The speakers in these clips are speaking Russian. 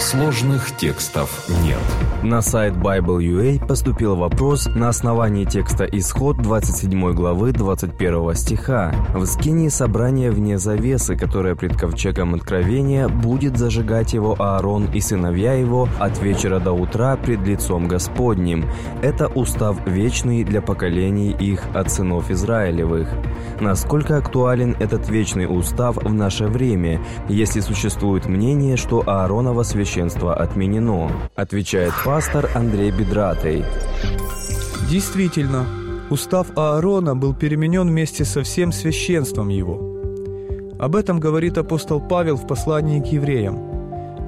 Сложных текстов нет. На сайт Bible.ua поступил вопрос на основании текста Исход 27 главы 21 стиха. В скинии собрания вне завесы, которое пред ковчегом откровения, будет зажигать его Аарон и сыновья его от вечера до утра пред лицом Господним. Это устав вечный для поколений их от сынов Израилевых. Насколько актуален этот вечный устав в наше время, если существует мнение, что Ааронова священство отменено? Отвечает пастор Андрей Бедратый. Действительно, устав Аарона был переменен вместе со всем священством его. Об этом говорит апостол Павел в послании к евреям.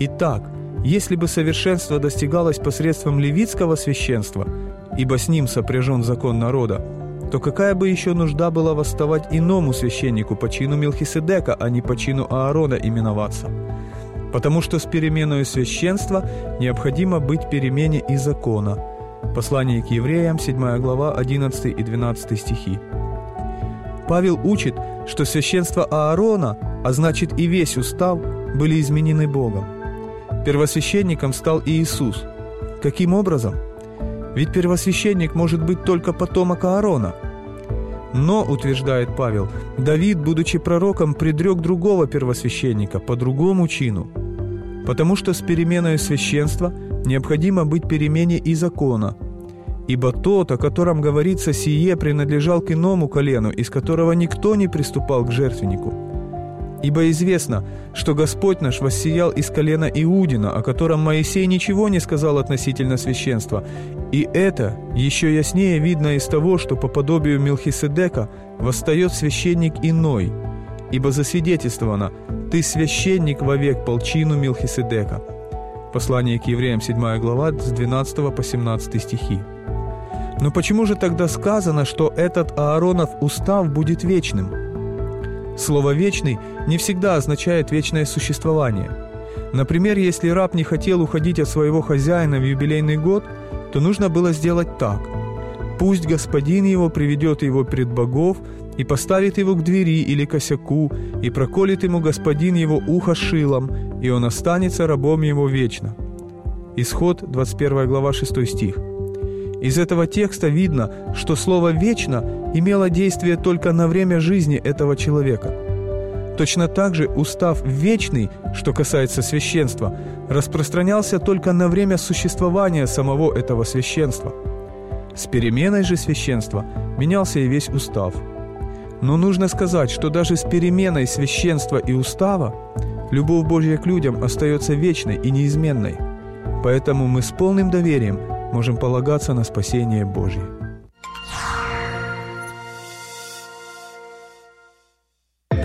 Итак, если бы совершенство достигалось посредством левитского священства, ибо с ним сопряжен закон народа, то какая бы еще нужда была восставать иному священнику по чину Мелхиседека, а не по чину Аарона именоваться? Потому что с переменою священства необходимо быть перемене и закона. Послание к евреям, 7 глава, 11 и 12 стихи. Павел учит, что священство Аарона, а значит и весь устав, были изменены Богом. Первосвященником стал Иисус. Каким образом? Ведь первосвященник может быть только потомок Аарона. Но, утверждает Павел, Давид, будучи пророком, предрек другого первосвященника по другому чину. Потому что с переменой священства необходимо быть перемене и закона. Ибо тот, о котором говорится сие, принадлежал к иному колену, из которого никто не приступал к жертвеннику – Ибо известно, что Господь наш воссиял из колена Иудина, о котором Моисей ничего не сказал относительно священства. И это еще яснее видно из того, что по подобию Мелхиседека восстает священник иной. Ибо засвидетельствовано «Ты священник вовек полчину Мелхиседека». Послание к евреям, 7 глава, с 12 по 17 стихи. Но почему же тогда сказано, что этот Ааронов устав будет вечным – Слово «вечный» не всегда означает вечное существование. Например, если раб не хотел уходить от своего хозяина в юбилейный год, то нужно было сделать так. Пусть господин его приведет его пред богов и поставит его к двери или косяку, и проколет ему господин его ухо шилом, и он останется рабом его вечно. Исход, 21 глава, 6 стих. Из этого текста видно, что слово «вечно» имело действие только на время жизни этого человека. Точно так же устав «вечный», что касается священства, распространялся только на время существования самого этого священства. С переменой же священства менялся и весь устав. Но нужно сказать, что даже с переменой священства и устава любовь Божья к людям остается вечной и неизменной. Поэтому мы с полным доверием можем полагаться на спасение Божье.